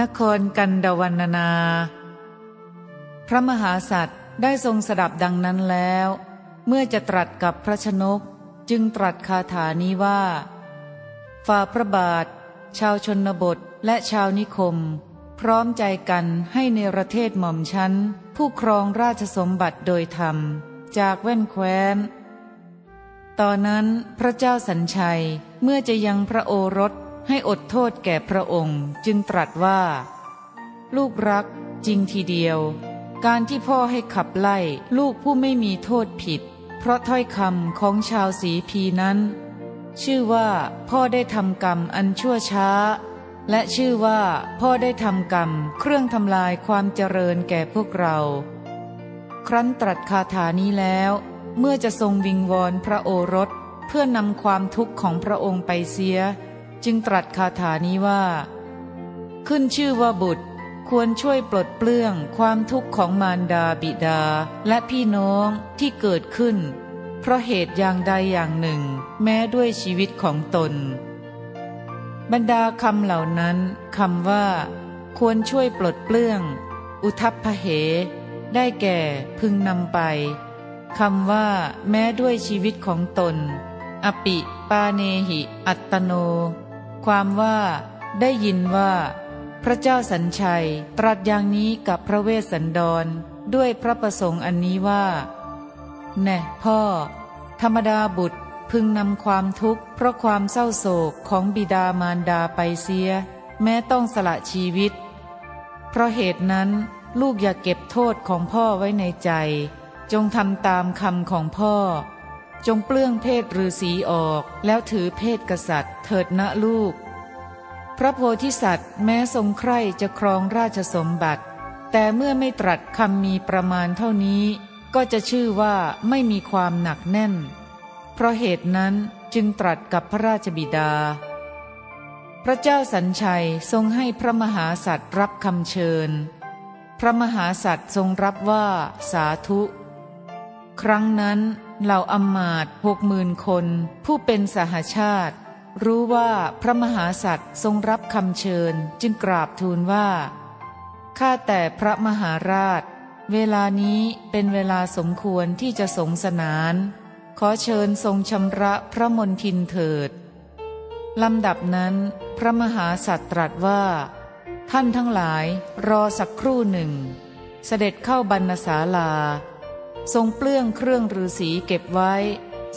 นครกันดวันนา พระมหาสัตว์ได้ทรงสดับดังนั้นแล้ว เมื่อจะตรัสกับพระชนกจึงตรัสคาถานี้ว่า ฝ่าพระบาท ชาวชนบทและชาวนิคม พร้อมใจกันให้ในประเทศหม่อมชั้น ผู้ครองราชสมบัติโดยธรรม จากแว่นแคว้น ตอนนั้นพระเจ้าสัญชัยเมื่อจะยังพระโอรส ให้อดโทษแก่พระองค์จึงตรัสว่า ลูกรักจริงทีเดียว การที่พ่อให้ขับไล่ลูกผู้ไม่มีโทษผิด เพราะถ้อยคำของชาวสีพีนั้น ชื่อว่าพ่อได้ทำกรรมอันชั่วช้า และชื่อว่าพ่อได้ทำกรรมเครื่องทำลายความเจริญแก่พวกเรา ครั้นตรัสคาถานี้แล้ว เมื่อจะทรงวิงวอนพระโอรสเพื่อนำความทุกข์ของพระองค์ไปเสีย จึงตรัสคาถานี้ว่า ขึ้นชื่อว่าบุตรควรช่วยปลดเปลื้องความทุกข์ของมารดาบิดาและพี่น้องที่เกิดขึ้น เพราะเหตุอย่างใดอย่างหนึ่ง แม้ด้วยชีวิตของตน บรรดาคำเหล่านั้นคำว่า ควรช่วยปลดเปลื้อง อุทัพพเห ได้แก่พึงนำไปคำว่า แม้ด้วยชีวิตของตน อปิปาเนหิ อัตโน ความว่าได้ยินว่า พระเจ้าสัญชัยตรัสอย่างนี้กับพระเวสสันดรด้วยพระประสงค์อันนี้ว่า แน่พ่อ ธรรมดาบุตรพึงนำความทุกข์เพราะความเศร้าโศกของบิดามารดาไปเสีย แม้ต้องสละชีวิต เพราะเหตุนั้นลูกอย่าเก็บโทษของพ่อไว้ในใจ จงทำตามคำของพ่อ จงเปลื้องเพศฤาษีออก แล้วถือเพศกษัตริย์ เถิดนะลูก พระโพธิสัตว์แม้ทรงใคร่จะครองราชสมบัติ แต่เมื่อไม่ตรัสคำมีประมาณเท่านี้ ก็จะชื่อว่าไม่มีความหนักแน่น เพราะเหตุนั้นจึงตรัสกับพระราชบิดา พระเจ้าสัญชัยทรงให้พระมหาสัตว์รับคำเชิญ พระมหาสัตว์ทรงรับว่าสาธุ ครั้งนั้น เหล่าอมาตหกหมื่นคน ผู้เป็นสหชาติ รู้ว่าพระมหาสัตว์ทรงรับคำเชิญจึงกราบทูลว่า ข้าแต่พระมหาราช เวลานี้เป็นเวลาสมควรที่จะสงสนาน ขอเชิญทรงชำระพระมนทินเถิดลำดับนั้น พระมหาสัตว์ตรัสว่า ท่านทั้งหลายรอสักครู่หนึ่ง เสด็จเข้าบรรณศาลา ทรงเปลื้องเครื่องฤาษีเก็บไว้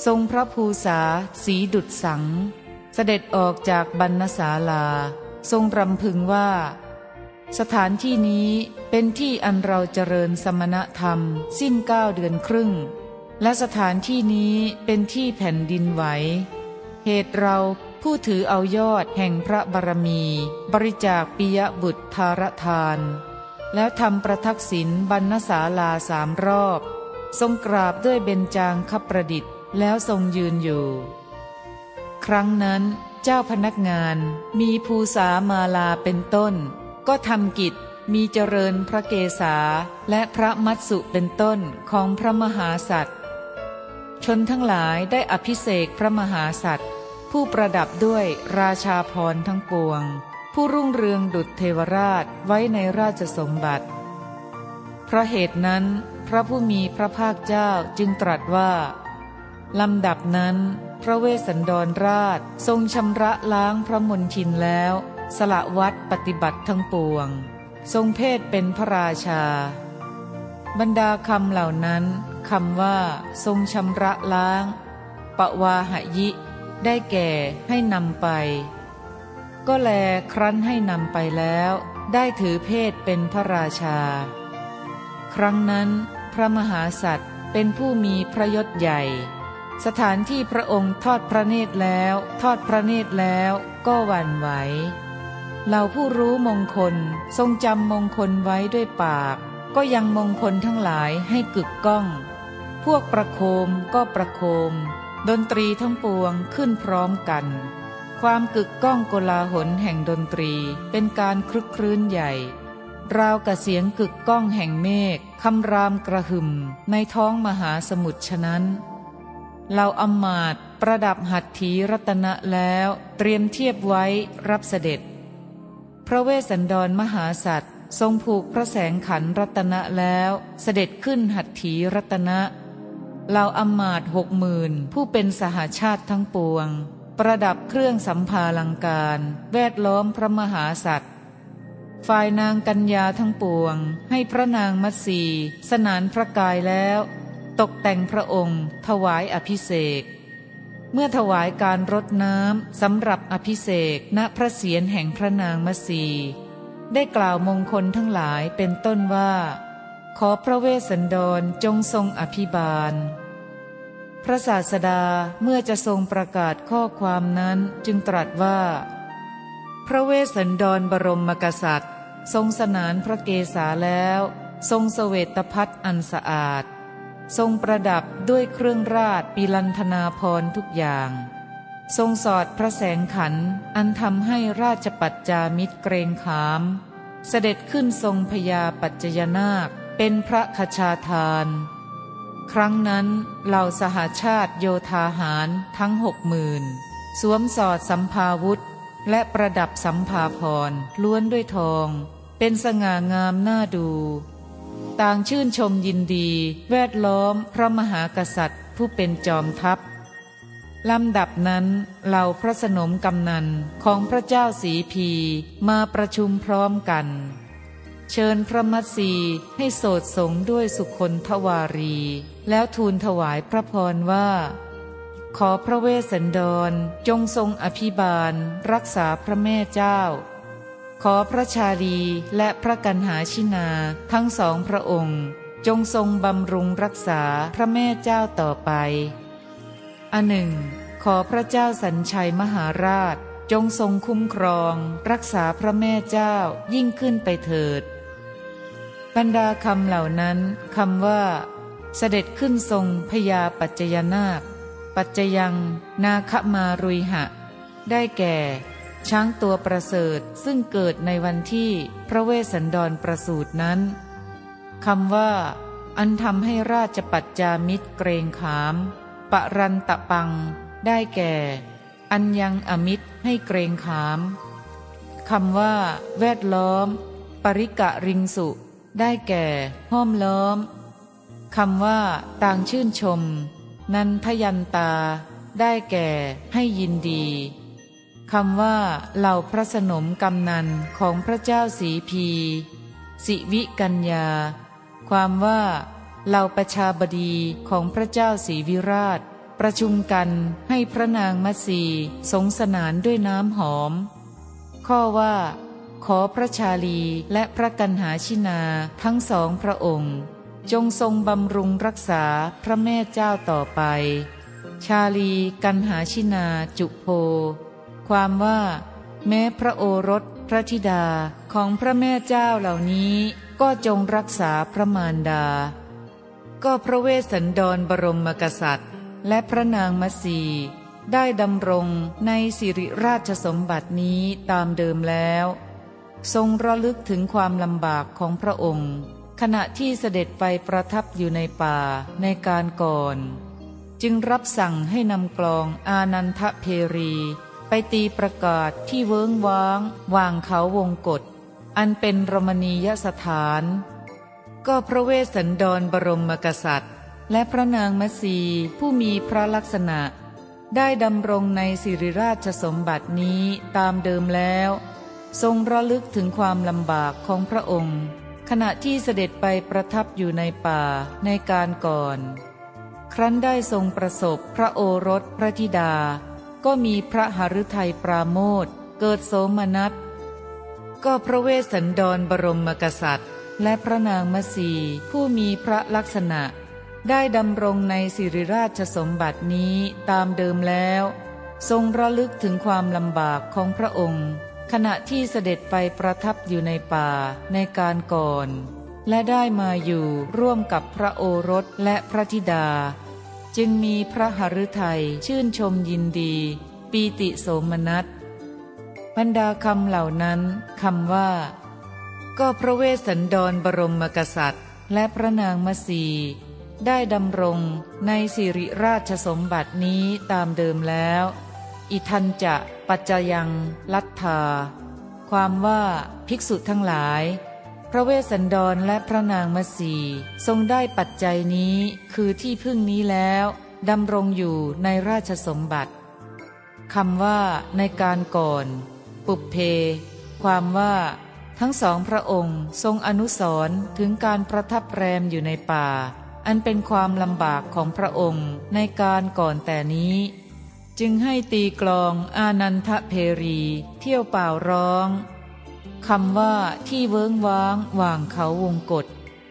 ทรงพระภูษาสีดุดสัง เสด็จออกจากบรรณศาลา ทรงรำพึงว่า สถานที่นี้เป็นที่อันเราเจริญสมณธรรม สิ้นเก้าเดือนครึ่ง และสถานที่นี้เป็นที่แผ่นดินไหว เหตุเราผู้ถือเอายอดแห่งพระบารมี บริจาคปิยบุตรธารทาน แล้วทำประทักษิณบรรณศาลาสามรอบ ทรงกราบด้วยเบญจางคประดิษฐ์ แล้วทรงยืนอยู่ ครั้งนั้นเจ้าพนักงานมีภูษามาลาเป็นต้น ก็ทำกิจมีเจริญพระเกศาและพระมัตสุเป็นต้นของพระมหาสัตว์ชนทั้งหลายได้อภิเษกพระมหาสัตว์ผู้ประดับด้วยราชาพรทั้งปวง ผู้รุ่งเรืองดุจเทวราชไว้ในราชสมบัติ เพราะเหตุนั้น พระผู้มีพระภาคเจ้าจึงตรัสว่าลำดับนั้น พระเวสสันดรราชทรงชำระล้างพระมนทินแล้ว สละวัดปฏิบัติทั้งปวง ทรงเพศเป็นพระราชา บรรดาคำเหล่านั้นคำว่า ทรงชำระล้าง ปวาหยิ ได้แก่ให้นำไป ก็แลครั้นให้นำไปแล้ว ได้ถือเพศเป็นพระราชา ครั้งนั้นพระมหาสัตว์เป็นผู้มีพระยศใหญ่ สถานที่พระองค์ทอดพระเนตรแล้ว ทอดพระเนตรแล้วก็หวั่นไหวเหล่าผู้รู้มงคลทรงจำมงคลไว้ด้วยปาก ก็ยังมงคลทั้งหลายให้กึกก้อง พวกประโคมก็ประโคม ดนตรีทั้งปวงขึ้นพร้อมกัน ความกึกก้องโกลาหลแห่งดนตรีเป็นการคลึกครื้นใหญ่ ราวกับเสียงกึกก้องแห่งเมฆคำรามกระหึ่มในท้องมหาสมุทรฉะนั้นเราอำมาตประดับหัตถีรัตนะแล้วเตรียมเทียบไว้รับเสด็จ พระเวสสันดรมหาสัตว์ทรงผูกพระแสงขันรัตนะแล้วเสด็จขึ้นหัตถีรัตนะเราอำมาตหกหมื่นผู้เป็นสหาชาติทั้งปวง ประดับเครื่องสัมภาลังการ แวดล้อมพระมหาสัตว์ ฝ่ายนางกัญญาทั้งปวง ให้พระนางมัตสีสนานพระกายแล้ว ตกแต่งพระองค์ ถวายอภิเษกเมื่อถวายการรดน้ำสำหรับอภิเษกณพระเศียรแห่งพระนางมัสีได้กล่าวมงคลทั้งหลายเป็นต้นว่า ขอพระเวสสันดรจงทรงอภิบาล พระศาสดาเมื่อจะทรงประกาศข้อความนั้นจึงตรัสว่า พระเวสสันดรบรมมกษัตริย์ ทรงสนานพระเกศาแล้ว ทรงสเสวตพัดอันสะอาด ทรงประดับด้วยเครื่องราชปีลันธนาพรทุกอย่าง ทรงสอดพระแสงขันอันทำให้ราชปัจจามิตรเกรงขาม เสด็จขึ้นทรงพยาปัจจยนาคเป็นพระคชาทาน ครั้งนั้นเหล่าสหาชาติโยธาหารทั้งหกหมื่นสวมสอดสัมภาวุธ และประดับสัมภาพรล้วนด้วยทอง เป็นสง่างามน่าดู ต่างชื่นชมยินดี แวดล้อมพระมหากษัตริย์ ผู้เป็นจอมทัพลำดับนั้นเหล่าพระสนมกำนันของพระเจ้าสีพีมาประชุมพร้อมกัน เชิญพระมัตสีให้โสดสงด้วยสุคนทวารี แล้วทูลถวายพระพรว่า ขอพระเวสสันดรจงทรงอภิบาล รักษาพระแม่เจ้า ขอพระชาลีและพระกันหาชินาทั้งสองพระองค์ จงทรงบำรุงรักษาพระแม่เจ้าต่อไป อันหนึ่ง ขอพระเจ้าสัญชัยมหาราช จงทรงคุ้มครอง รักษาพระแม่เจ้ายิ่งขึ้นไปเถิด บรรดาคำเหล่านั้นคำว่า เสด็จขึ้นทรงพยาปัจจยนาค ปัจจยัง นาคมารุยหะ ได้แก่ ช้างตัวประเสริฐซึ่งเกิดในวันที่พระเวสสันดรประสูตินั้นคำว่า อันทำให้ราชปัจจามิตรเกรงขาม ปรันตะปัง ได้แก่ อันยังอมิตรให้เกรงขามคำว่า แวดล้อม ปริกะริงสุ ได้แก่ห้อมล้อมคำว่า ต่างชื่นชม นันทยันตา ได้แก่ให้ยินดีคำว่าเหล่าพระสนมกำนันของพระเจ้าสีพี สิวิกัญญา ความว่าเหล่าประชาบดีของพระเจ้าสีวิราช ประชุมกันให้พระนางมัสีสงสนานด้วยน้ำหอม ข้อว่า ขอพระชาลีและพระกันหาชินาทั้งสองพระองค์ จงทรงบำรุงรักษาพระแม่เจ้าต่อไป ชาลีกันหาชินาจุโพ ความว่า แม้พระโอรสพระธิดาของพระแม่เจ้าเหล่านี้ก็จงรักษาพระมารดา ก็พระเวสสันดรบรมกษัตริย์ และพระนางมัสีได้ดำรงในสิริราชสมบัตินี้ตามเดิมแล้ว ทรงระลึกถึงความลำบากของพระองค์ ขณะที่เสด็จไปประทับอยู่ในป่าในการก่อน จึงรับสั่งให้นำกลองอานันทเพรี ไปตีประกาศที่เวิ้งว้างวางเขาวงกฏอันเป็นรมณียสถาน ก็พระเวสสันดรบรมกษัตริย์ และพระนางมัสีผู้มีพระลักษณะ ได้ดำรงในสิริราชสมบัตินี้ตามเดิมแล้ว ทรงระลึกถึงความลำบากของพระองค์ ขณะที่เสด็จไปประทับอยู่ในป่าในการก่อน ครั้นได้ทรงประสบพระโอรสพระธิดา ก็มีพระหฤทัยปราโมทเกิดโสมนัส ก็พระเวสสันดรบรมกษัตริย์ และพระนางมัสีผู้มีพระลักษณะ ได้ดำรงในสิริราชสมบัตินี้ตามเดิมแล้ว ทรงระลึกถึงความลำบากของพระองค์ ขณะที่เสด็จไปประทับอยู่ในป่าในการก่อน และได้มาอยู่ร่วมกับพระโอรสและพระธิดา จึงมีพระหฤทัยชื่นชมยินดี ปีติโสมนัสบรรดาคำเหล่านั้นคำว่า ก็พระเวสสันดรบรมกษัตริย์ และพระนางมัสีได้ดำรงในสิริราชสมบัตินี้ตามเดิมแล้ว อิทันจะปัจจยังลัทธา ความว่าภิกษุทั้งหลาย พระเวสสันดรและพระนางมัสีทรงได้ปัจจัยนี้คือที่พึ่งนี้แล้วดำรงอยู่ในราชสมบัติคำว่าในการก่อน ปุเพ ความว่า ทั้งสองพระองค์ทรงอนุสรถึงการประทับแรมอยู่ในป่า อันเป็นความลำบากของพระองค์ในการก่อนแต่นี้ จึงให้ตีกลองอานันทเพรี เที่ยวเป่าร้องคำว่าที่เวิ้งว้างว่างเขาวงกฏ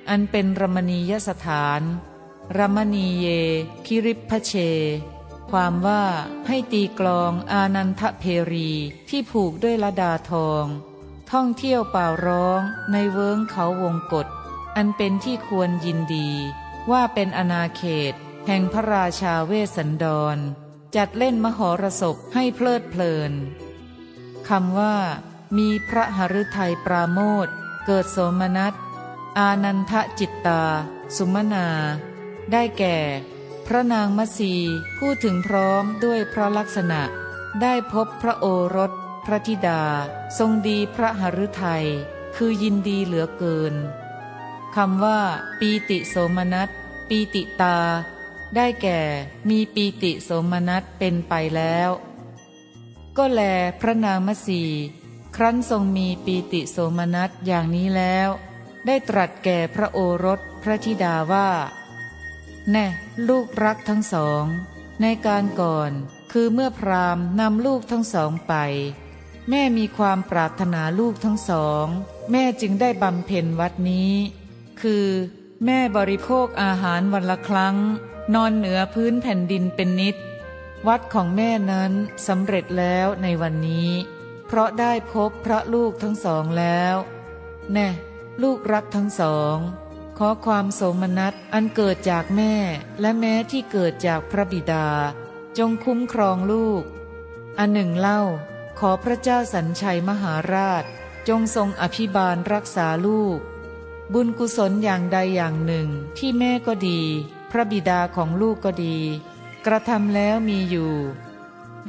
อันเป็นรมณียสถานรมณีเย คิริพเช ความว่าให้ตีกลองอานันทเพรีที่ผูกด้วยละดาทอง ท่องเที่ยวเป่าร้องในเวิ้งเขาวงกฏอันเป็นที่ควรยินดี ว่าเป็นอนาเขต แห่งพระราชาเวสสันดร จัดเล่นมหรสพให้เพลิดเพลินคำว่า มีพระหฤทัยปราโมทเกิดโสมนัสอานันทจิตตา สุมนา ได้แก่ พระนางมัสีผู้ถึงพร้อมด้วยพระลักษณะ ได้พบพระโอรส พระธิดา ทรงดีพระหฤทัยคือยินดีเหลือเกินคำว่า ปีติโสมนัสปีติตา ได้แก่มีปีติโสมนัสเป็นไปแล้ว ก็แลพระนางมัสีครั้นทรงมีปีติโสมนัสอย่างนี้แล้ว ได้ตรัสแก่พระโอรสพระธิดาว่า แน่ลูกรักทั้งสอง ในการก่อนคือเมื่อพรามนำลูกทั้งสองไป แม่มีความปรารถนาลูกทั้งสอง แม่จึงได้บำเพ็ญวัดนี้ คือ แม่บริโภคอาหารวันละครั้ง นอนเหนือพื้นแผ่นดินเป็นนิด วัดของแม่นั้นสำเร็จแล้วในวันนี้ เพราะได้พบพระลูกทั้งสองแล้ว แน่ ลูกรักทั้งสอง ขอความโสมนัสอันเกิดจากแม่และแม้ที่เกิดจากพระบิดา จงคุ้มครองลูก อันหนึ่งเล่า ขอพระเจ้าสัญชัยมหาราช จงทรงอภิบาลรักษาลูก บุญกุศลอย่างใดอย่างหนึ่งที่แม่ก็ดี พระบิดาของลูกก็ดี กระทำแล้วมีอยู่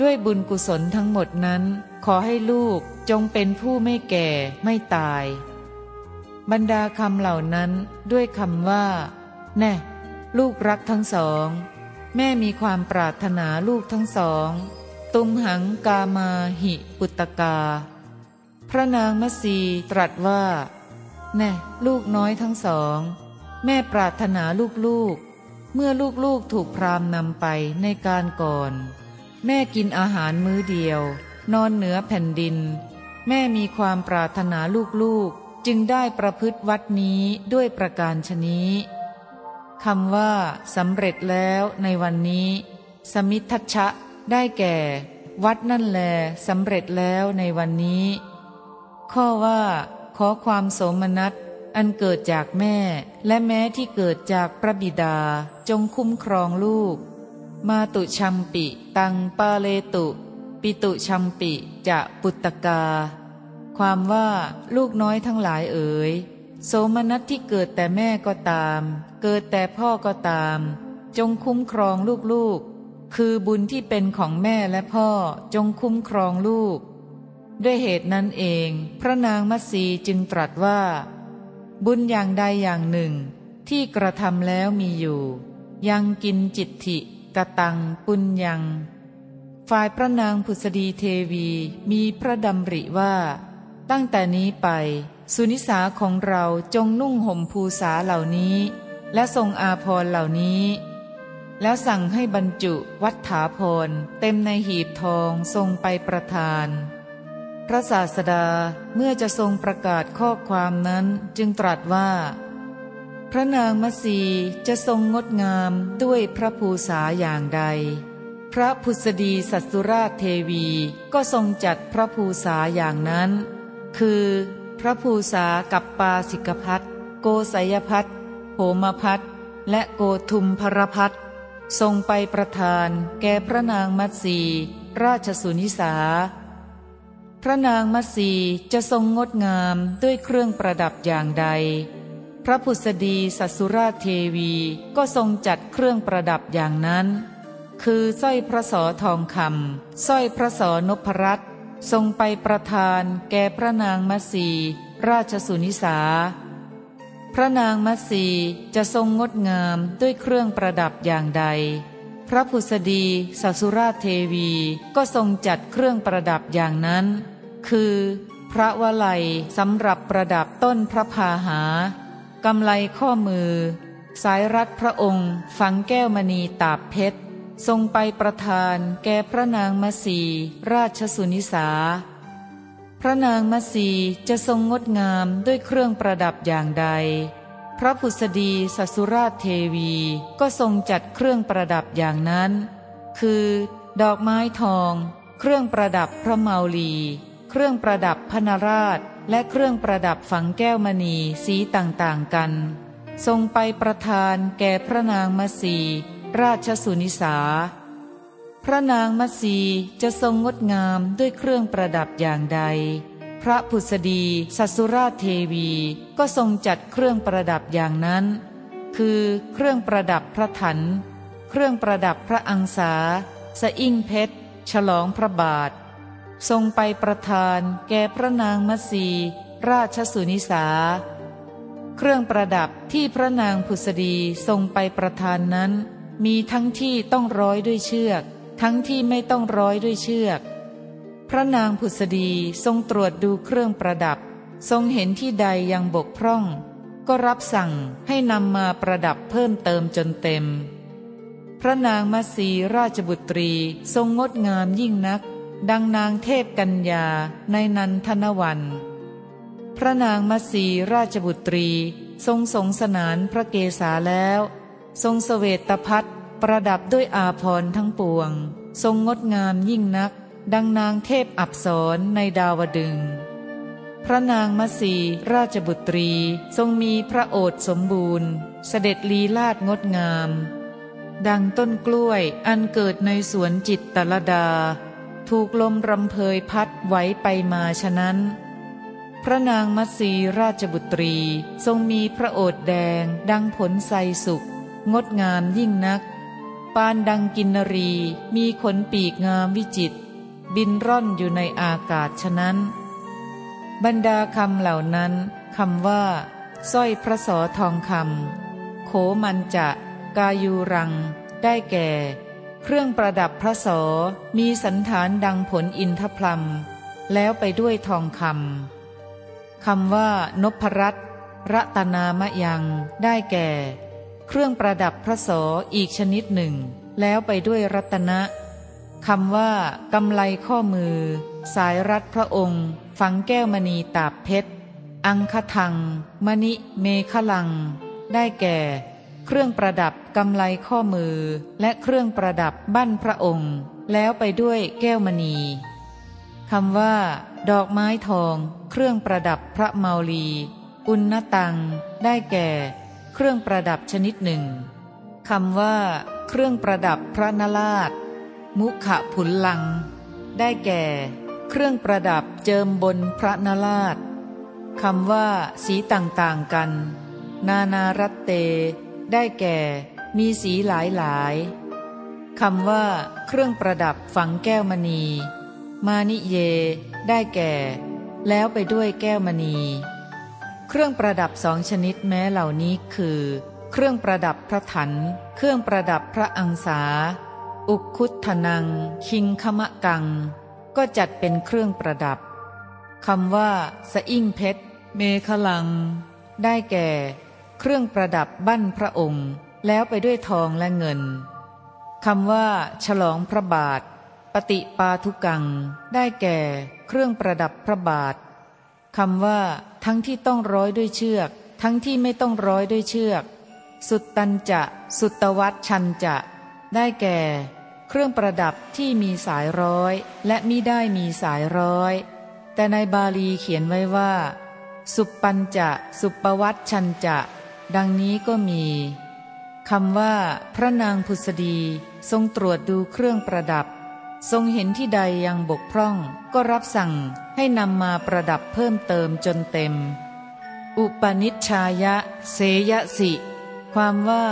ด้วยบุญกุศลทั้งหมดนั้น ขอให้ลูกจงเป็นผู้ไม่แก่ไม่ตาย บรรดาคำเหล่านั้นด้วยคำว่า แน่ ลูกรักทั้งสอง แม่มีความปรารถนาลูกทั้งสอง ตุมหังกามาหิปุตตกา พระนางมัสีตรัสว่า แน่ ลูกน้อยทั้งสอง แม่ปรารถนาลูกๆ เมื่อลูกๆถูกพรามนำไปในการก่อน แม่กินอาหารมื้อเดียว นอนเหนือแผ่นดิน แม่มีความปรารถนาลูกๆ จึงได้ประพฤติวัดนี้ด้วยประการชนี้คำว่าสำเร็จแล้วในวันนี้ สมิทัชชะ ได้แก่ วัดนั่นแลสำเร็จแล้วในวันนี้ ข้อว่า ขอความโสมนัส อันเกิดจากแม่ และแม้ที่เกิดจากพระบิดาจงคุ้มครองลูก มาตุชัมปิ ตังปาเลตุ ปิตุชัมปิจะปุตตกา ความว่าลูกน้อยทั้งหลายเอ๋ยโสมนัสที่เกิดแต่แม่ก็ตาม เกิดแต่พ่อก็ตาม จงคุ้มครองลูกๆ คือบุญที่เป็นของแม่และพ่อจงคุ้มครองลูก ด้วยเหตุนั้นเอง พระนางมัสีจึงตรัสว่า บุญอย่างใดอย่างหนึ่ง ที่กระทำแล้วมีอยู่ ยังกินจิตถิกะตังปุญยัง ฝ่ายพระนางผุสดีเทวีมีพระดำริว่า ตั้งแต่นี้ไป สุนิสาของเราจงนุ่งห่มภูษาเหล่านี้ และทรงอาพรเหล่านี้ แล้วสั่งให้บรรจุวัฏฐาพรเต็มในหีบทองทรงไปประทาน พระศาสดาเมื่อจะทรงประกาศข้อความนั้นจึงตรัสว่า พระนางมัสีจะทรงงดงามด้วยพระภูษาอย่างใด พระพุษดีสัสุราชเทวีก็ทรงจัดพระภูษาอย่างนั้น คือ พระภูษากับปาสิกพัทโกสยพัทโหมพัทและโกทุมพรพัททรงไปประทานแก่พระนางมัตสีราชสุนิสา พระนางมัสีจะทรงงดงามด้วยเครื่องประดับอย่างใด พระพุษดีสัสุราเทวีก็ทรงจัดเครื่องประดับอย่างนั้น คือสร้อยพระสอทองคำสร้อยพระสอนพรัตทรงไปประทานแก่พระนางมัสีราชสุนิสา พระนางมัสีจะทรงงดงามด้วยเครื่องประดับอย่างใด พระผุสดีสัสุราเทวีก็ทรงจัดเครื่องประดับอย่างนั้น คือ พระวลัยสำหรับประดับต้นพระพาหากำไลข้อมือ สายรัดพระองค์ฝังแก้วมณีตาบเพชร ทรงไปประทานแก่พระนางมัสีราชสุนิสา พระนางมัสีจะทรงงดงามด้วยเครื่องประดับอย่างใด พระผุษดีสัสุราชเทวีก็ทรงจัดเครื่องประดับอย่างนั้น คือ ดอกไม้ทอง เครื่องประดับพระเมาลี เครื่องประดับพนราช และเครื่องประดับฝังแก้วมณีสีต่างๆกัน ทรงไปประทานแก่พระนางมัสีราชสุนิสา พระนางมัสีจะทรงงดงามด้วยเครื่องประดับอย่างใด พระผุษดีสัสุราชเทวีก็ทรงจัดเครื่องประดับอย่างนั้น คือเครื่องประดับพระถัน เครื่องประดับพระอังสาสะอิ่งเพชร ฉลองพระบาท ทรงไปประทานแก่พระนางมัสี ราชสุนิสา เครื่องประดับที่พระนางผุษดีทรงไปประทานนั้น มีทั้งที่ต้องร้อยด้วยเชือก ทั้งที่ไม่ต้องร้อยด้วยเชือก พระนางผุษดีทรงตรวจดูเครื่องประดับ ทรงเห็นที่ใดยังบกพร่อง ก็รับสั่งให้นำมาประดับเพิ่มเติมจนเต็ม พระนางมัสีราชบุตรีทรงงดงามยิ่งนัก ดังนางเทพกัญญาในนันทนวัน พระนางมัสีราชบุตรีทรงสงสนานพระเกศาแล้ว ทรงสเสวตพัดประดับด้วยอาพรทั้งปวง ทรงงดงามยิ่งนัก ดังนางเทพอับสรในดาวดึง พระนางมัสีราชบุตรีทรงมีพระโอษสมบูรณ์ เสด็จลีลาดงดงาม ดังต้นกล้วยอันเกิดในสวนจิตตลดา ถูกลมรำเพยพัดไหวไปมาฉะนั้น พระนางมัสีราชบุตรีทรงมีพระโอษแดงดังผลไทรสุกงดงามยิ่งนัก ปานดังกินนรีมีขนปีกงามวิจิต บินร่อนอยู่ในอากาศฉะนั้น บรรดาคำเหล่านั้นคำว่าสร้อยพระสอทองคำโขมันจะกายูรัง ได้แก่ เครื่องประดับพระสอมีสันฐานดังผลอินทพลัมแล้วไปด้วยทองคำคำว่านพรัตรัตนามยังได้แก่ เครื่องประดับพระโสอีกชนิดหนึ่ง แล้วไปด้วยรัตนะ คำว่ากำไลข้อมือ สายรัดพระองค์ ฝังแก้วมณีตาบเพชร อังคทัง มณิเมฆลัง ได้แก่ เครื่องประดับกำไลข้อมือ และเครื่องประดับบั้นพระองค์ แล้วไปด้วยแก้วมณีคำว่า ดอกไม้ทอง เครื่องประดับพระเมาลี อุณตัง ได้แก่ เครื่องประดับชนิดหนึ่งคำว่า เครื่องประดับพระนราช มุขะผุนลัง ได้แก่ เครื่องประดับเจิมบนพระนราชคำว่า สีต่างๆกัน นานารัตเต ได้แก่ มีสีหลายหลายคำว่า เครื่องประดับฝังแก้วมณี มานิเย ได้แก่ แล้วไปด้วยแก้วมณี เครื่องประดับสองชนิดแม้เหล่านี้คือ เครื่องประดับพระถัน เครื่องประดับพระอังสา อุคุทนัง คิงคมะกัง ก็จัดเป็นเครื่องประดับคำว่า สอิ่งเพชร เมฆลัง ได้แก่ เครื่องประดับบั้นพระองค์ แล้วไปด้วยทองและเงินคำว่า ฉลองพระบาท ปฏิปาทุกัง ได้แก่ เครื่องประดับพระบาทคำว่า ทั้งที่ต้องร้อยด้วยเชือก ทั้งที่ไม่ต้องร้อยด้วยเชือก สุดตันจะ สุตวัตชันจะ ได้แก่ เครื่องประดับที่มีสายร้อย และมิได้มีสายร้อย แต่ในบาลีเขียนไว้ว่า สุปปันจะ สุปวัตชันจะ ดังนี้ก็มีคำว่า พระนางพุษดีทรงตรวจดูเครื่องประดับ ทรงเห็นที่ใดยังบกพร่อง ก็รับสั่งให้นำมาประดับเพิ่มเติมจนเต็ม อุปนิชชายะ เสยสิ ความว่า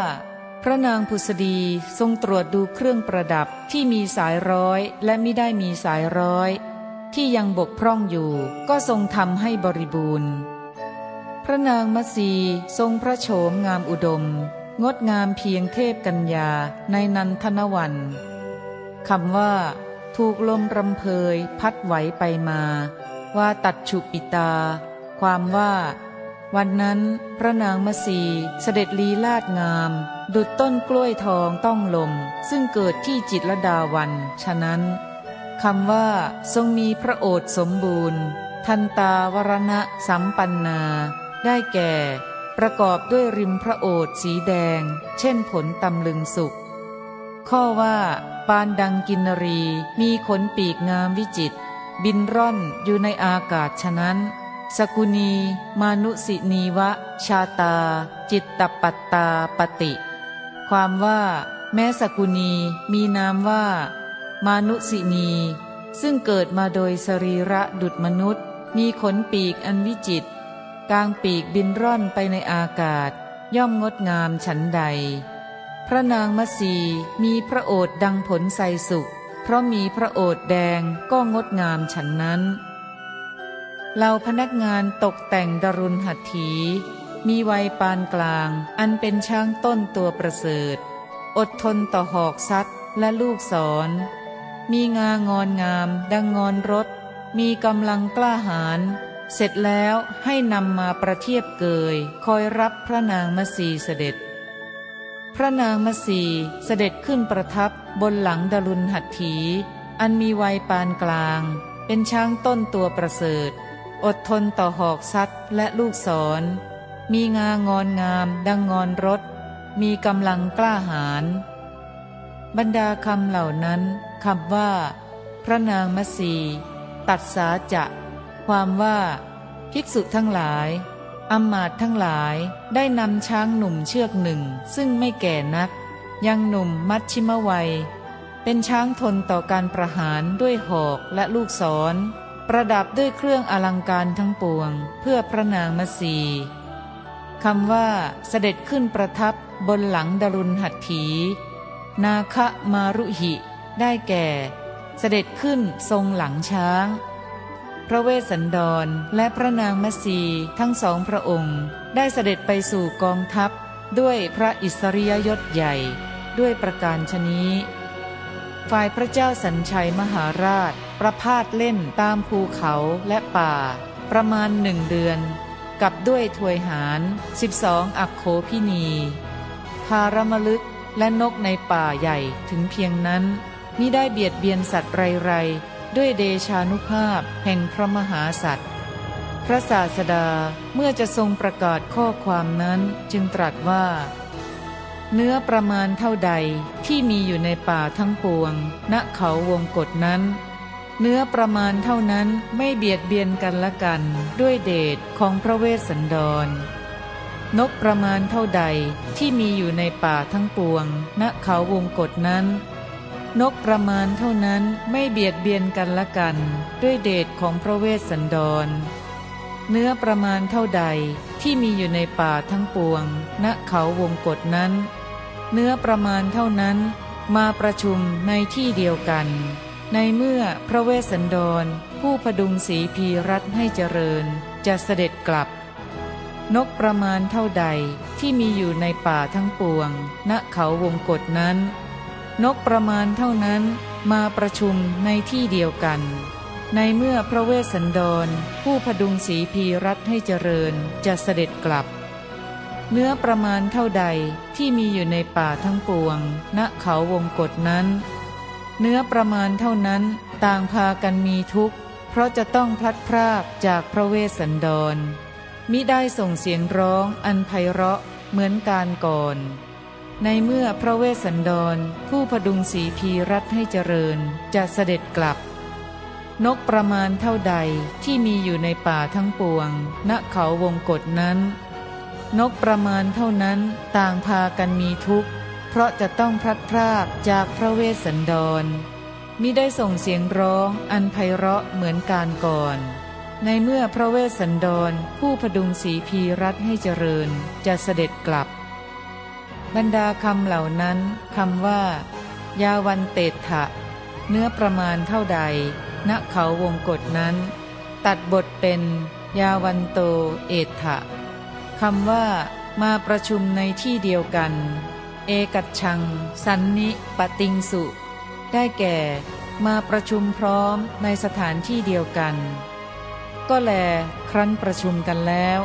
พระนางผุษดีทรงตรวจดูเครื่องประดับที่มีสายร้อยและไม่ได้มีสายร้อย ที่ยังบกพร่องอยู่ ก็ทรงทำให้บริบูรณ์ พระนางมัสีทรงพระโฉมงามอุดม งดงามเพียงเทพกัญญาในนันทนวันคำว่า ถูกลมรำเพยพัดไหวไปมา ว่าตัดฉุปิตา ความว่า วันนั้นพระนางมัสีเสด็จลีลาดงาม ดุดต้นกล้วยทองต้องลม ซึ่งเกิดที่จิตรดาวัน ฉะนั้นคำว่าทรงมีพระโอษสมบูรณ์ ทันตาวรณะสัมปันนา ได้แก่ ประกอบด้วยริมพระโอษสีแดง เช่นผลตำลึงสุก ข้อว่า ปานดังกินรีมีขนปีกงามวิจิต บินร่อนอยู่ในอากาศฉะนั้น สกุณี มานุสินีวะ ชาตา จิตตปัตตาปติ ความว่าแม้สกุณีมีนามว่า มานุสินี ซึ่งเกิดมาโดยสรีระดุจมนุษย์ มีขนปีกอันวิจิตกลางปีกบินร่อนไปในอากาศ ย่อมงดงามฉันใด พระนางมัสีมีพระโอษดังผลไทรสุกเพราะมีพระโอษแดงก็งดงามฉันนั้นเราพนักงานตกแต่งดรุณหัตถี มีวัยปานกลาง อันเป็นช้างต้นตัวประเสริฐ อดทนต่อหอกซัดและลูกศร มีงางอนงาม ดังงอนรถ มีกำลังกล้าหาญเสร็จแล้วให้นำมาประเทียบเกย คอยรับพระนางมสีเสด็จ พระนางมสีเสด็จขึ้นประทับบนหลังดลุนหัตถี อันมีวัยปานกลาง เป็นช้างต้นตัวประเสริฐ อดทนต่อหอกซัดและลูกศร มีงางอนงามดังงอนรถ มีกำลังกล้าหาญบรรดาคำเหล่านั้นคำว่า พระนางมัสี ตัดสาจะ ความว่า ภิกษุทั้งหลายอมมาตทั้งหลายได้นำช้างหนุ่มเชือกหนึ่ง ซึ่งไม่แก่นัก ยังหนุ่มมัชชิมวัย เป็นช้างทนต่อการประหารด้วยหอกและลูกศร ประดับด้วยเครื่องอลังการทั้งปวง เพื่อพระนางมัสี คำว่าเสด็จขึ้นประทับบนหลังดรุณหัตถี นาคะมารุหิ ได้แก่ เสด็จขึ้นทรงหลังช้าง พระเวสสันดรและพระนางมัสีทั้งสองพระองค์ ได้เสด็จไปสู่กองทัพ ด้วยพระอิสริยยศใหญ่ ด้วยประการชนี้ฝ่ายพระเจ้าสัญชัยมหาราช ประพาสเล่นตามภูเขาและป่า ประมาณหนึ่งเดือน กับด้วยถวยหารสิบสองอักโคพินีพารมลึกและนกในป่าใหญ่ถึงเพียงนั้นมิได้เบียดเบียนสัตว์ไรๆ ด้วยเดชานุภาพแห่งพระมหาสัตว์ พระศาสดาเมื่อจะทรงประกาศข้อความนั้นจึงตรัสว่า เนื้อประมาณเท่าใดที่มีอยู่ในป่าทั้งปวง ณเขาวงกฏนั้น เนื้อประมาณเท่านั้นไม่เบียดเบียนกันละกันด้วยเดชของพระเวสสันดร นกประมาณเท่าใดที่มีอยู่ในป่าทั้งปวง ณเขาวงกฏนั้น นกประมาณเท่านั้นไม่เบียดเบียนกันละกันด้วยเดชของพระเวสสันดร เนื้อประมาณเท่าใดที่มีอยู่ในป่าทั้งปวง ณเขาวงกฏนั้น เนื้อประมาณเท่านั้นมาประชุมในที่เดียวกัน ในเมื่อพระเวสสันดร ผู้พดุงสีพีรัตให้เจริญ จะเสด็จกลับ นกประมาณเท่าใดที่มีอยู่ในป่าทั้งปวง ณเขาวงกฏนั้น นกประมาณเท่านั้นมาประชุมในที่เดียวกัน ในเมื่อพระเวสสันดร ผู้พดุงสีพีรัตให้เจริญจะเสด็จกลับ เนื้อประมาณเท่าใดที่มีอยู่ในป่าทั้งปวง ณเขาวงกฏนั้น เนื้อประมาณเท่านั้นต่างพากันมีทุกข์ เพราะจะต้องพลัดพรากจากพระเวสสันดร มิได้ส่งเสียงร้องอันไพเราะเหมือนการก่อน ในเมื่อพระเวสสันดร ผู้พดุงสีพีรัตให้เจริญจะเสด็จกลับ นกประมาณเท่าใดที่มีอยู่ในป่าทั้งปวง ณเขาวงกฏนั้น นกประมาณเท่านั้นต่างพากันมีทุกข์ ราะจะต้องพลัดพรากจากพระเวสสันดร มิได้ส่งเสียงร้องอันไพเราะเหมือนการก่อน ในเมื่อพระเวสสันดรผู้พดุงสีพีรัตให้เจริญจะเสด็จกลับ บรรดาคำเหล่านั้นคำว่า ยาวันเตถะ เนื้อประมาณเท่าใด ณเขาวงกฏนั้น ตัดบทเป็น ยาวันโตเอถะคำว่ามาประชุมในที่เดียวกัน เอกัจชัง สันนิปติงสุ ได้แก่ มาประชุมพร้อมในสถานที่เดียวกัน ก็แล ครั้นประชุมกันแล้ว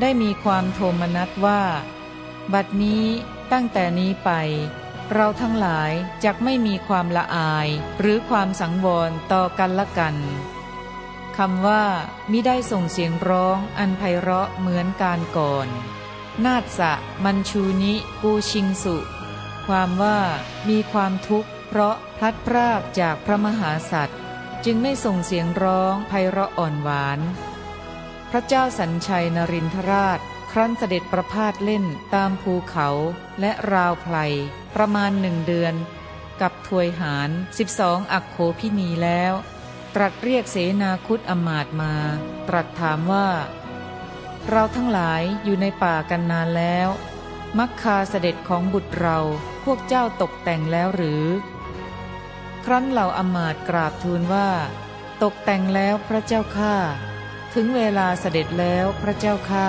ได้มีความโทมนัสว่า บัดนี้ตั้งแต่นี้ไป เราทั้งหลายจะไม่มีความละอายหรือความสังวรต่อกันละกันคำว่ามิได้ส่งเสียงร้องอันไพเราะเหมือนการก่อน นาฏสะมันชูนิกูชิงสุ ความว่ามีความทุกข์ เพราะพลัดพรากจากพระมหาสัตว์ จึงไม่ส่งเสียงร้องไพเราะอ่อนหวาน พระเจ้าสัญชัยนรินทราช ครั้นเสด็จประพาสเล่นตามภูเขาและราวไพลประมาณหนึ่งเดือน กับถวยหารสิบสองอักโคพินีแล้ว ตรัสเรียกเสนาคุตอมาตมา ตรัสถามว่า เราทั้งหลายอยู่ในป่ากันนานแล้ว มักคาเสด็จของบุตรเราพวกเจ้าตกแต่งแล้วหรือ ครั้นเหล่าอมาตกราบทูลว่า ตกแต่งแล้วพระเจ้าข้าถึงเวลาเสด็จแล้วพระเจ้าข้า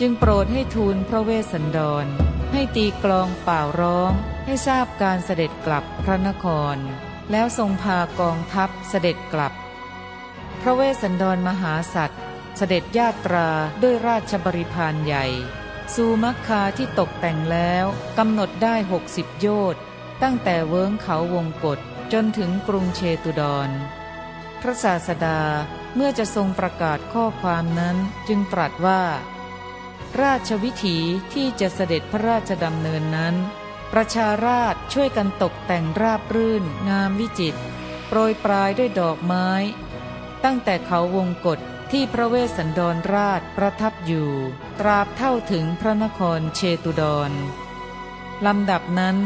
จึงโปรดให้ทูลพระเวสสันดร ให้ตีกลองเป่าร้อง ให้ทราบการเสด็จกลับพระนคร แล้วทรงพากองทัพเสด็จกลับ พระเวสสันดรมหาสัตว์ เสด็จญาตราด้วยราชบริพารใหญ่ สู่มักคาที่ตกแต่งแล้วกำหนดได้หกสิบโยชน์ตั้งแต่เวิ้งเขาวงกฏจนถึงกรุงเชตุดร พระศาสดาเมื่อจะทรงประกาศข้อความนั้นจึงตรัสว่า ราชวิถีที่จะเสด็จพระราชดำเนินนั้น ประชาราชช่วยกันตกแต่งราบรื่นงามวิจิตรโปรยปลายด้วยดอกไม้ ตั้งแต่เขาวงกฏ ที่พระเวสสันดรราชประทับอยู่ ตราบเท่าถึงพระนครเชตุดรลำดับนั้น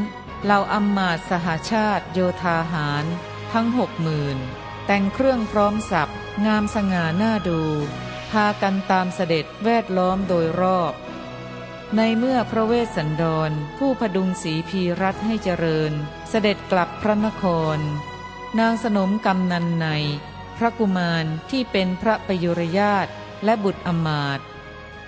เหล่าอัมมาตสหาชาติโยธาหาร ทั้งหกหมื่นแต่งเครื่องพร้อมสับงามสง่าหน้าดู พากันตามเสด็จแวดล้อมโดยรอบ ในเมื่อพระเวสสันดรผู้พดุงสีพีรัตให้เจริญ เสด็จกลับพระนคร นางสนมกำนันใน ระกุมารที่เป็นพระประยุรญาตและบุตรอมาต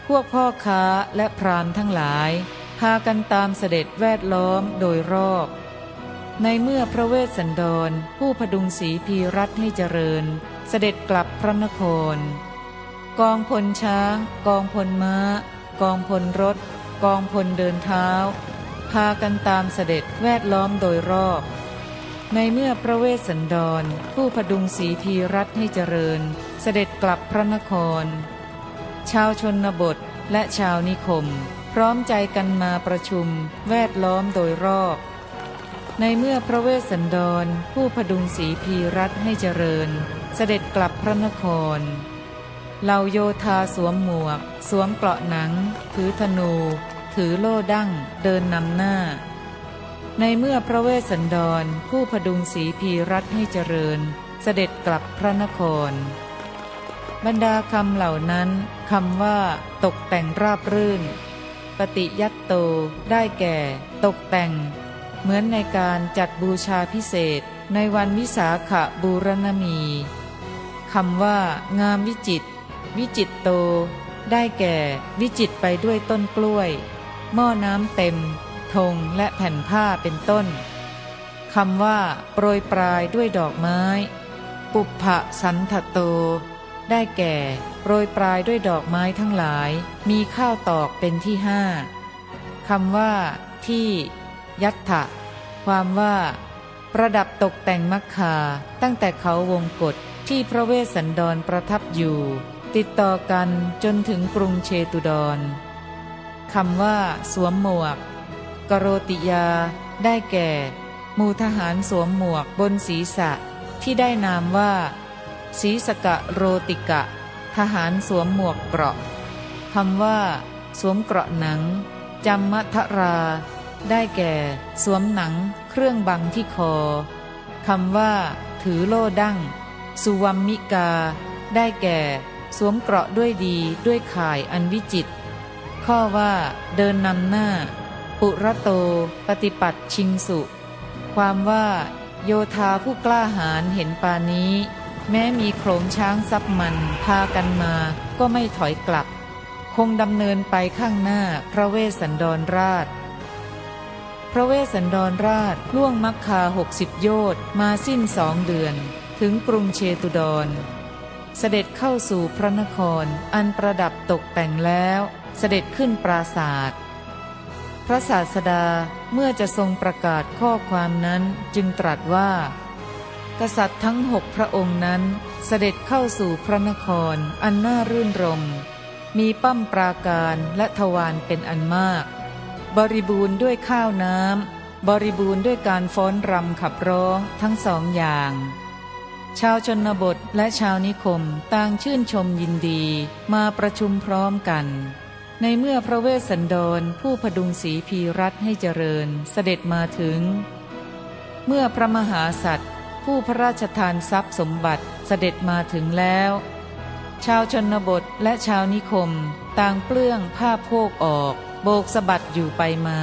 พวกพ่อค้าและพรามทั้งหลาย พากันตามเสด็จแวดล้อมโดยรอบ ในเมื่อพระเวสสันดรผู้พดุงสีพีรัตให้เจริญ เสด็จกลับพระนคร กองพลช้าง กองพลม้า กองพลรถ กองพลเดินเท้า พากันตามเสด็จแวดล้อมโดยรอบ ในเมื่อพระเวสสันดร ผู้พดุงสีพีรัตให้เจริญ เสด็จกลับพระนคร ชาวชนบทและชาวนิคม พร้อมใจกันมาประชุมแวดล้อมโดยรอบ ในเมื่อพระเวสสันดร ผู้พดุงสีพีรัตให้เจริญ เสด็จกลับพระนครเหล่าโยธาสวมหมวก สวมเกราะหนัง ถือธนู ถือโล่ดั้ง เดินนำหน้า ในเมื่อพระเวสสันดรผู้พดุงสีพีรัตให้เจริญ เสด็จกลับพระนคร บรรดาคำเหล่านั้นคำว่า ตกแต่งราบรื่น ปฏิยัตโตได้แก่ ตกแต่ง เหมือนในการจัดบูชาพิเศษในวันวิสาขบูรณมีคำว่า งามวิจิต วิจิตโต ได้แก่ วิจิตไปด้วยต้นกล้วย หม้อน้ำเต็ม ธงและแผ่นผ้าเป็นต้นคำว่า โปรยปลายด้วยดอกไม้ ปุพพะสันทโต ได้แก่ โปรยปลายด้วยดอกไม้ทั้งหลาย มีข้าวตอกเป็นที่ห้าคำว่า ที่ ยัตถะความว่า ประดับตกแต่งมักคาตั้งแต่เขาวงกฏที่พระเวสสันดรประทับอยู่ ติดต่อกันจนถึงกรุงเชตุดรคำว่า สวมหมวก กโรติยา ได้แก่ มูทหารสวมหมวกบนศีรษะ ที่ได้นามว่า ศีสกะโรติกะ ทหารสวมหมวกเกราะคำว่า สวมเกราะหนังจำมัทรา ได้แก่ สวมหนังเครื่องบังที่คอคำว่า ถือโล่ดั้ง สุวัมมิกา ได้แก่ สวมเกราะด้วยดีด้วยข่ายอันวิจิต ข้อว่า เดินนำหน้า ปุระโต ปฏิปัติชิงสุ ความว่าโยธาผู้กล้าหาญเห็นปานี้ แม้มีโขลงช้างซับมันพากันมาก็ไม่ถอยกลับ คงดำเนินไปข้างหน้าพระเวสสันดรราช พระเวสสันดรราชล่วงมักคาหกสิบโยชน์มาสิ้นสองเดือน ถึงกรุงเชตุดร เสด็จเข้าสู่พระนครอันประดับตกแต่งแล้ว เสด็จขึ้นปราศาสตร์ พระศาสดาเมื่อจะทรงประกาศข้อความนั้นจึงตรัสว่า กษัตริย์ทั้งหกพระองค์นั้นเสด็จเข้าสู่พระนครอันน่ารื่นรม มีปั้มปราการและทวารเป็นอันมาก บริบูรณ์ด้วยข้าวน้ำบริบูรณ์ด้วยการฟ้อนรำขับร้องทั้งสองอย่าง ชาวชนบทและชาวนิคมต่างชื่นชมยินดีมาประชุมพร้อมกัน ในเมื่อพระเวสสันดรผู้พดุงสีพีรัตให้เจริญเสด็จมาถึง เมื่อพระมหาสัตว์ ผู้พระราชทานทรัพย์สมบัติเสด็จมาถึงแล้ว ชาวชนบทและชาวนิคมต่างเปลื้องผ้าโพกออก โบกสะบัดอยู่ไปมา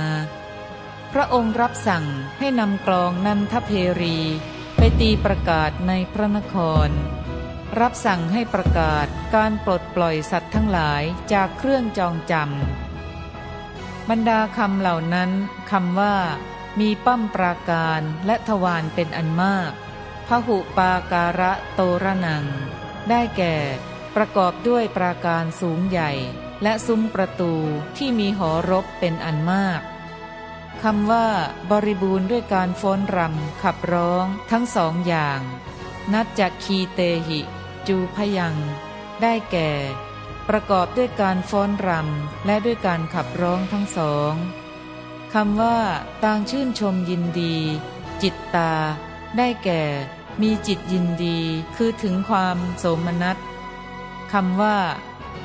พระองค์รับสั่งให้นำกลองนันทเพรี ไปตีประกาศในพระนคร รับสั่งให้ประกาศการปลดปล่อยสัตว์ทั้งหลายจากเครื่องจองจำบรรดาคำเหล่านั้นคำว่า มีปั้มปราการและทวารเป็นอันมากพหุปาการะโตระนัง ได้แก่ ประกอบด้วยปราการสูงใหญ่ และซุ้มประตูที่มีหอรบเป็นอันมากคำว่า บริบูรณ์ด้วยการฟ้อนรำขับร้องทั้งสองอย่าง นัดจคีเตหิ จูพยัง ได้แก่ ประกอบด้วยการฟ้อนรำและด้วยการขับร้องทั้งสองคำว่าต่างชื่นชมยินดี จิตตา ได้แก่ มีจิตยินดีคือถึงความโสมนัสคำว่า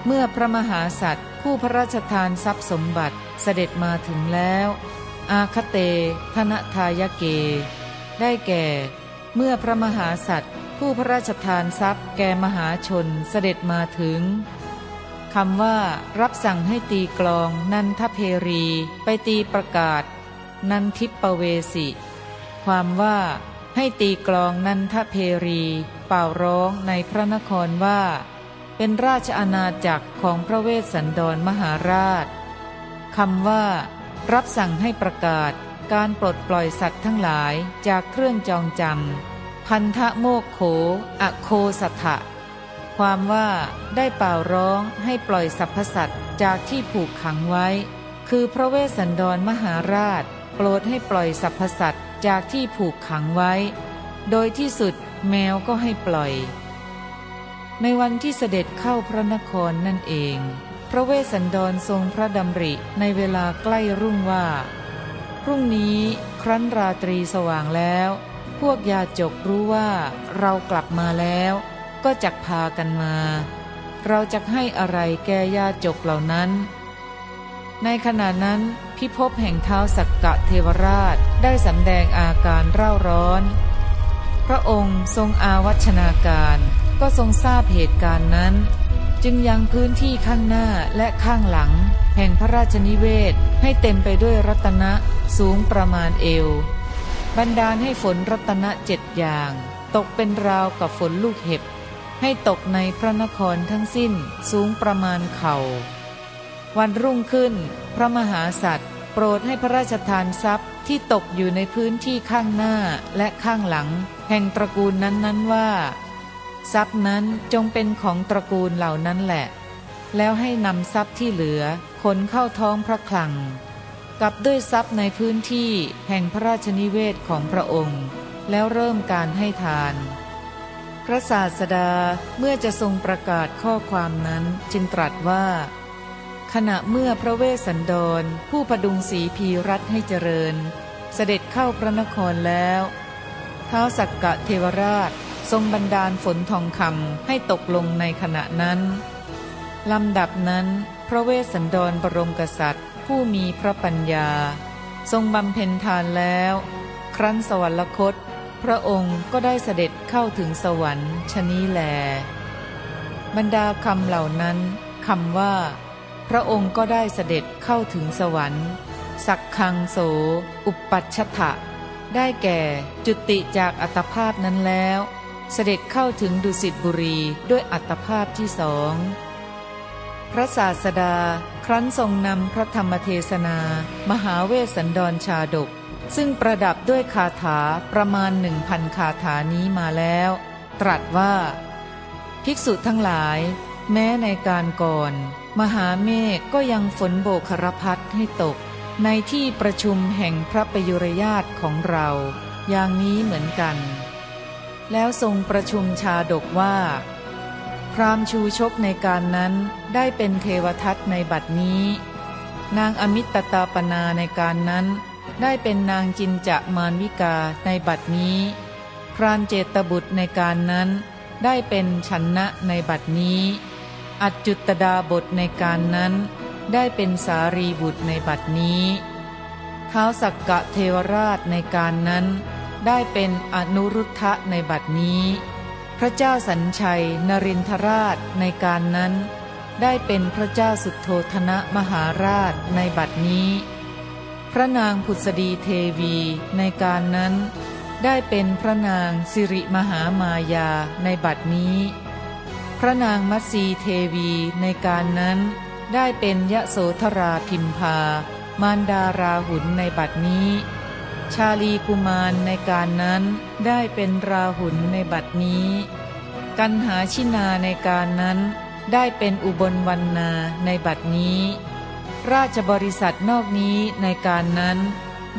เมื่อพระมหาสัตว์ ผู้พระราชทานทรัพย์สมบัติเสด็จมาถึงแล้ว อาคเตธนทายเก ได้แก่ เมื่อพระมหาสัตว์ ผู้พระราชทานทรัพย์แก่มหาชนเสด็จมาถึงคำว่า รับสั่งให้ตีกลองนันทเพรีไปตีประกาศ นันทิปเวสิ ความว่าให้ตีกลองนันทเพรี เป่าร้องในพระนครว่า เป็นราชอาณาจักรของพระเวสสันดรมหาราชคำว่า รับสั่งให้ประกาศการปลดปล่อยสัตว์ทั้งหลายจากเครื่องจองจำ พันธะโมกโข อโคสัทะความว่าได้เป่าร้องให้ปล่อยสรรพสัตว์จากที่ผูกขังไว้ คือพระเวสสันดรมหาราช โปรดให้ปล่อยสรรพสัตว์จากที่ผูกขังไว้ โดยที่สุดแมวก็ให้ปล่อย ในวันที่เสด็จเข้าพระนครนั่นเอง พระเวสสันดรทรงพระดำริในเวลาใกล้รุ่งว่า พรุ่งนี้ครั้นราตรีสว่างแล้ว พวกยาจกรู้ว่าเรากลับมาแล้ว ก็จักพากันมา เราจะให้อะไรแกยาจกเหล่านั้น ในขณะนั้นพิภพแห่งเท้าสักกะเทวราชได้สำแดงอาการเร่าร้อน พระองค์ทรงอาวัชนาการก็ทรงทราบเหตุการณ์นั้น จึงยังพื้นที่ข้างหน้าและข้างหลัง แห่งพระราชนิเวศให้เต็มไปด้วยรัตนะสูงประมาณเอว บันดาลให้ฝนรัตนะเจ็ดอย่าง ตกเป็นราวกับฝนลูกเห็บ ให้ตกในพระนครทั้งสิ้นสูงประมาณเขา่า วันรุ่งขึ้น พระมหาสัตว์ โปรดให้พระราชทานทรัพย์ที่ตกอยู่ในพื้นที่ข้างหน้าและข้างหลัง แห่งตระกูลนั้นๆว่า ทรัพย์นั้นจงเป็นของตระกูลเหล่านั้นแหละ แล้วให้นำทรัพย์ที่เหลือขนเข้าท้องพระคลัง กับด้วยทรัพย์ในพื้นที่แห่งพระราชนิเวศของพระองค์ แล้วเริ่มการให้ทาน พระศาสดาเมื่อจะทรงประกาศข้อความนั้นจึงตรัสว่า ขณะเมื่อพระเวสสันดร ผู้ประดุงสีพีรัตให้เจริญ เสด็จเข้าพระนครแล้วท้าวสักกะเทวราชทรงบันดาลฝนทองคำให้ตกลงในขณะนั้นลำดับนั้น พระเวสสันดรบรมกษัตริย์ ผู้มีพระปัญญา ทรงบำเพ็ญทานแล้ว ครั้นสวรรคต พระองค์ก็ได้เสด็จเข้าถึงสวรรค์ชนี้แล บรรดาคำเหล่านั้นคำว่า พระองค์ก็ได้เสด็จเข้าถึงสวรรค์ สักคังโส อุปปัชชะได้แก่จุติจากอัตภาพนั้นแล้ว เสด็จเข้าถึงดุสิตบุรีด้วยอัตภาพที่สองพระศาสดา ครั้นทรงนำพระธรรมเทศนา มหาเวสสันดรชาดก ซึ่งประดับด้วยคาถาประมาณหนึ่งพันคาถานี้มาแล้ว ตรัสว่า ภิกษุทั้งหลาย แม้ในการก่อน มหาเมฆก็ยังฝนโบกครพัดให้ตก ในที่ประชุมแห่งพระประยุรญาตของเรา อย่างนี้เหมือนกัน แล้วทรงประชุมชาดกว่า พรามชูชกในการนั้นได้เป็นเทวทัตในบัดนี้ นางอมิตตาปนาในการนั้น ได้เป็นนางจินจะมารวิกาในบัดนี้ พรานเจตบุตรในการนั้น ได้เป็นชนนะในบัดนี้ อัจจุตดาบทในการนั้น ได้เป็นสารีบุตรในบัดนี้ท้าวสักกะเทวราชในการนั้น ได้เป็นอนุรุทธะในบัดนี้ พระเจ้าสัญชัยนรินทราชในการนั้น ได้เป็นพระเจ้าสุโธธนะมหาราชในบัดนี้ พระนางผุดสดีเทวีในการนั้น ได้เป็นพระนางสิริมหามายาในบัดนี้ พระนางมัตสีเทวีในการนั้น ได้เป็นยะโสธราพิมพามารดาราหุนในบัดนี้ ชาลีกุมารในการนั้นได้เป็นราหุนในบัดนี้ กันหาชินาในการนั้นได้เป็นอุบลวันนาในบัดนี้ ราชบริษัทนอกนี้ในการนั้น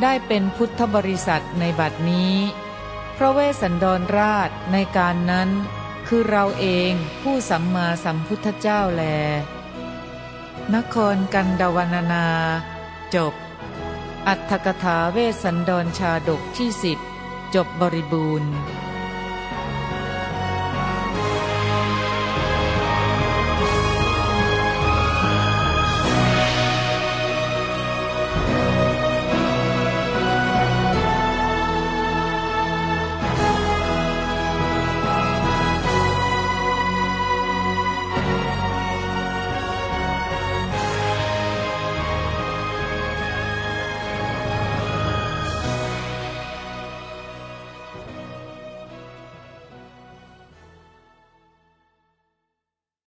ได้เป็นพุทธบริษัทในบัดนี้ พระเวสสันดรราชในการนั้น คือเราเองผู้สัมมาสัมพุทธเจ้าแล นครกันดาวนานา จบ อัตถกถาเวสสันดรชาดกที่สิบจบบริบูรณ์